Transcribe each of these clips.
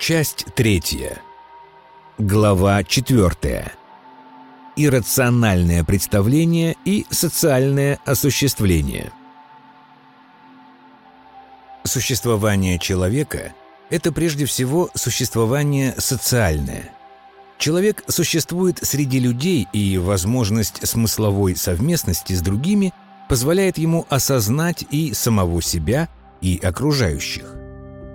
Часть третья. Глава четвертая. Иррациональное представление и социальное осуществление. Существование человека – это прежде всего существование социальное. Человек существует среди людей, и возможность смысловой совместности с другими позволяет ему осознать и самого себя, и окружающих.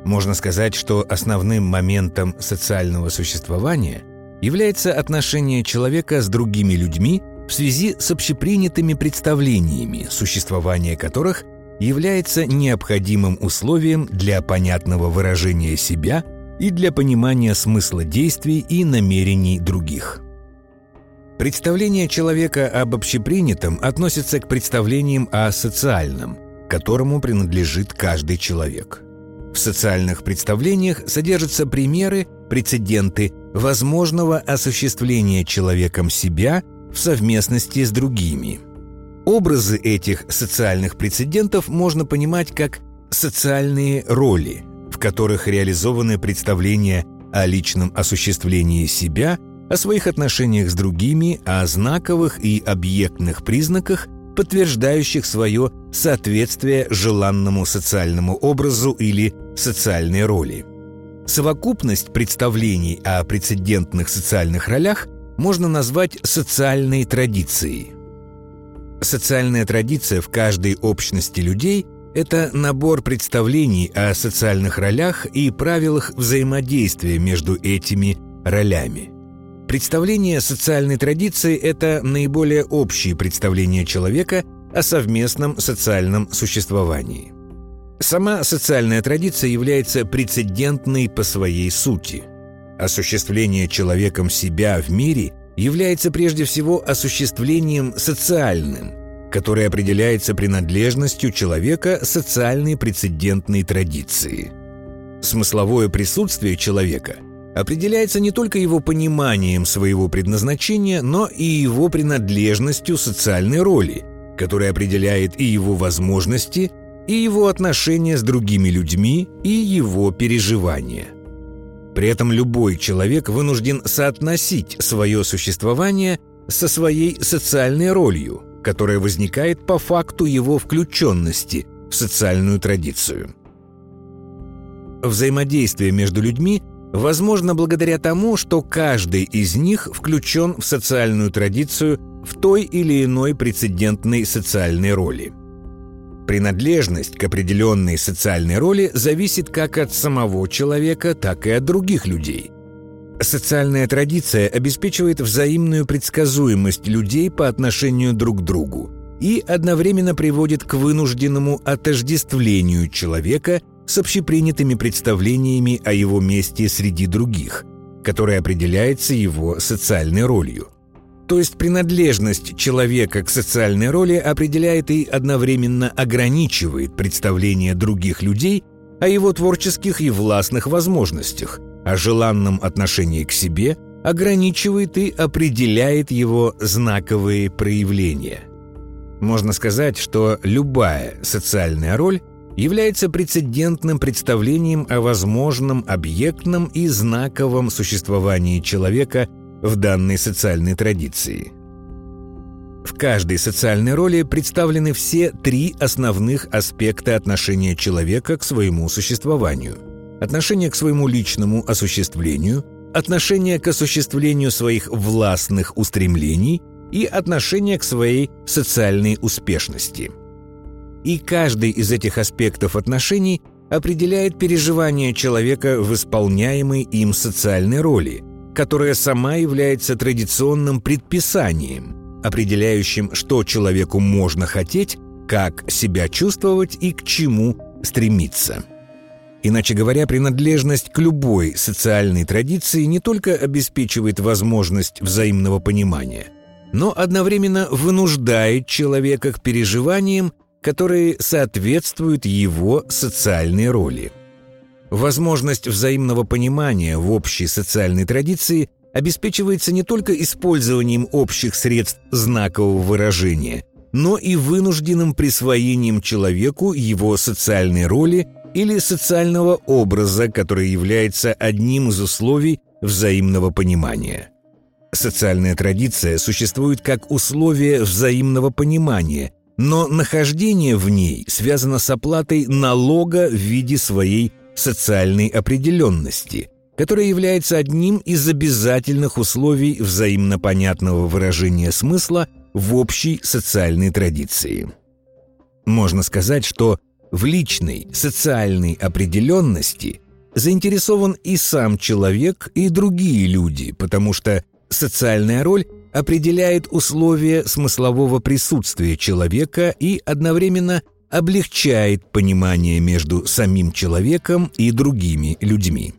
Можно сказать, что основным моментом социального существования является отношение человека с другими людьми в связи с общепринятыми представлениями, существование которых является необходимым условием для понятного выражения себя и для понимания смысла действий и намерений других. Представление человека об общепринятом относится к представлениям о социальном, которому принадлежит каждый человек. В социальных представлениях содержатся примеры, прецеденты возможного осуществления человеком себя в совместности с другими. Образы этих социальных прецедентов можно понимать как социальные роли, в которых реализованы представления о личном осуществлении себя, о своих отношениях с другими, о знаковых и объектных признаках, подтверждающих свое соответствие желанному социальному образу или социальной роли. Совокупность представлений о прецедентных социальных ролях можно назвать социальной традицией. Социальная традиция в каждой общности людей – это набор представлений о социальных ролях и правилах взаимодействия между этими ролями. Представление социальной традиции – это наиболее общие представления человека о совместном социальном существовании. Сама социальная традиция является прецедентной по своей сути. Осуществление человеком себя в мире является прежде всего осуществлением социальным, которое определяется принадлежностью человека социальной прецедентной традиции. Смысловое присутствие человека определяется не только его пониманием своего предназначения, но и его принадлежностью социальной роли, которая определяет и его возможности, и его отношения с другими людьми, и его переживания. При этом любой человек вынужден соотносить свое существование со своей социальной ролью, которая возникает по факту его включенности в социальную традицию. Взаимодействие между людьми возможно благодаря тому, что каждый из них включен в социальную традицию в той или иной прецедентной социальной роли – Принадлежность к определенной социальной роли зависит как от самого человека, так и от других людей. Социальная традиция обеспечивает взаимную предсказуемость людей по отношению друг к другу и одновременно приводит к вынужденному отождествлению человека с общепринятыми представлениями о его месте среди других, которое определяется его социальной ролью. То есть принадлежность человека к социальной роли определяет и одновременно ограничивает представление других людей о его творческих и властных возможностях, о желанном отношении к себе, ограничивает и определяет его знаковые проявления. Можно сказать, что любая социальная роль является прецедентным представлением о возможном объектном и знаковом существовании человека – в данной социальной традиции. В каждой социальной роли представлены все три основных аспекта отношения человека к своему существованию. Отношение к своему личному осуществлению, отношение к осуществлению своих властных устремлений и отношение к своей социальной успешности. И каждый из этих аспектов отношений определяет переживание человека в исполняемой им социальной роли – которая сама является традиционным предписанием, определяющим, что человеку можно хотеть, как себя чувствовать и к чему стремиться. Иначе говоря, принадлежность к любой социальной традиции не только обеспечивает возможность взаимного понимания, но одновременно вынуждает человека к переживаниям, которые соответствуют его социальной роли. Возможность взаимного понимания в общей социальной традиции обеспечивается не только использованием общих средств знакового выражения, но и вынужденным присвоением человеку его социальной роли или социального образа, который является одним из условий взаимного понимания. Социальная традиция существует как условие взаимного понимания, но нахождение в ней связано с оплатой налога в виде своей социальной определенности, которая является одним из обязательных условий взаимно понятного выражения смысла в общей социальной традиции. Можно сказать, что в личной социальной определенности заинтересован и сам человек, и другие люди, потому что социальная роль определяет условия смыслового присутствия человека и одновременно облегчает понимание между самим человеком и другими людьми.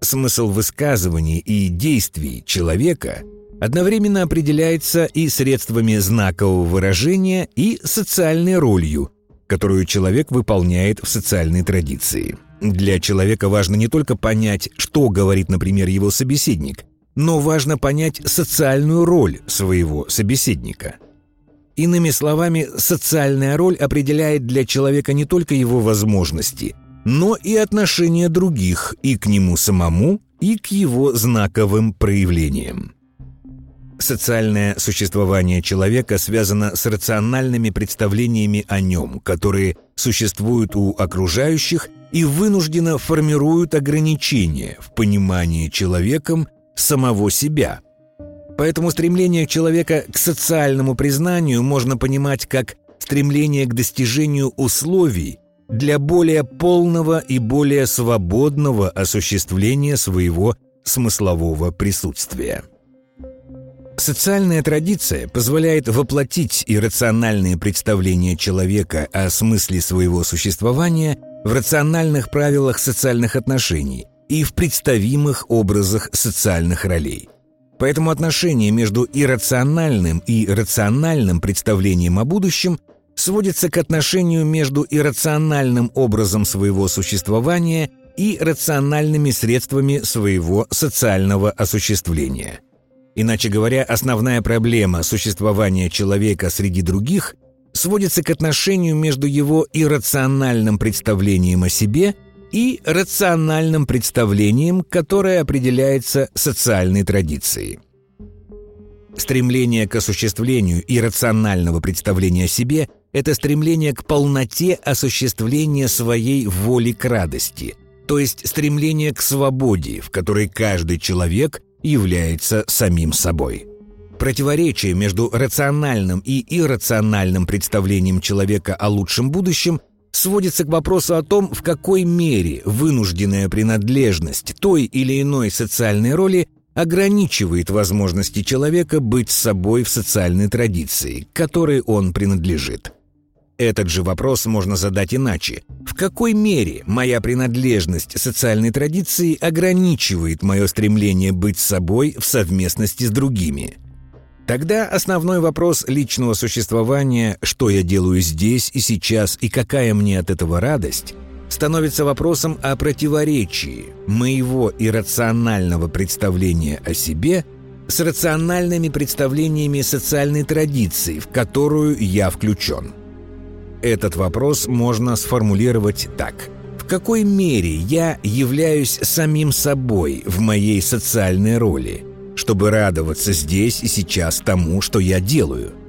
Смысл высказываний и действий человека одновременно определяется и средствами знакового выражения, и социальной ролью, которую человек выполняет в социальной традиции. Для человека важно не только понять, что говорит, например, его собеседник, но важно понять социальную роль своего собеседника. Иными словами, социальная роль определяет для человека не только его возможности, но и отношения других и к нему самому, и к его знаковым проявлениям. Социальное существование человека связано с рациональными представлениями о нем, которые существуют у окружающих и вынужденно формируют ограничения в понимании человеком самого себя. Поэтому стремление человека к социальному признанию можно понимать как стремление к достижению условий для более полного и более свободного осуществления своего смыслового присутствия. Социальная традиция позволяет воплотить иррациональные представления человека о смысле своего существования в рациональных правилах социальных отношений и в представимых образах социальных ролей. Поэтому отношение между иррациональным и рациональным представлением о будущем сводится к отношению между иррациональным образом своего существования и рациональными средствами своего социального осуществления. Иначе говоря, основная проблема существования человека среди других сводится к отношению между его иррациональным представлением о себе и рациональным представлением, которое определяется социальной традицией. Стремление к осуществлению иррационального представления о себе – это стремление к полноте осуществления своей воли к радости, то есть стремление к свободе, в которой каждый человек является самим собой. Противоречие между рациональным и иррациональным представлением человека о лучшем будущем – сводится к вопросу о том, в какой мере вынужденная принадлежность той или иной социальной роли ограничивает возможности человека быть собой в социальной традиции, к которой он принадлежит. Этот же вопрос можно задать иначе. В какой мере моя принадлежность социальной традиции ограничивает мое стремление быть собой в совместности с другими – Тогда основной вопрос личного существования «что я делаю здесь и сейчас и какая мне от этого радость» становится вопросом о противоречии моего иррационального представления о себе с рациональными представлениями социальной традиции, в которую я включен. Этот вопрос можно сформулировать так. В какой мере я являюсь самим собой в моей социальной роли – чтобы радоваться здесь и сейчас тому, что я делаю –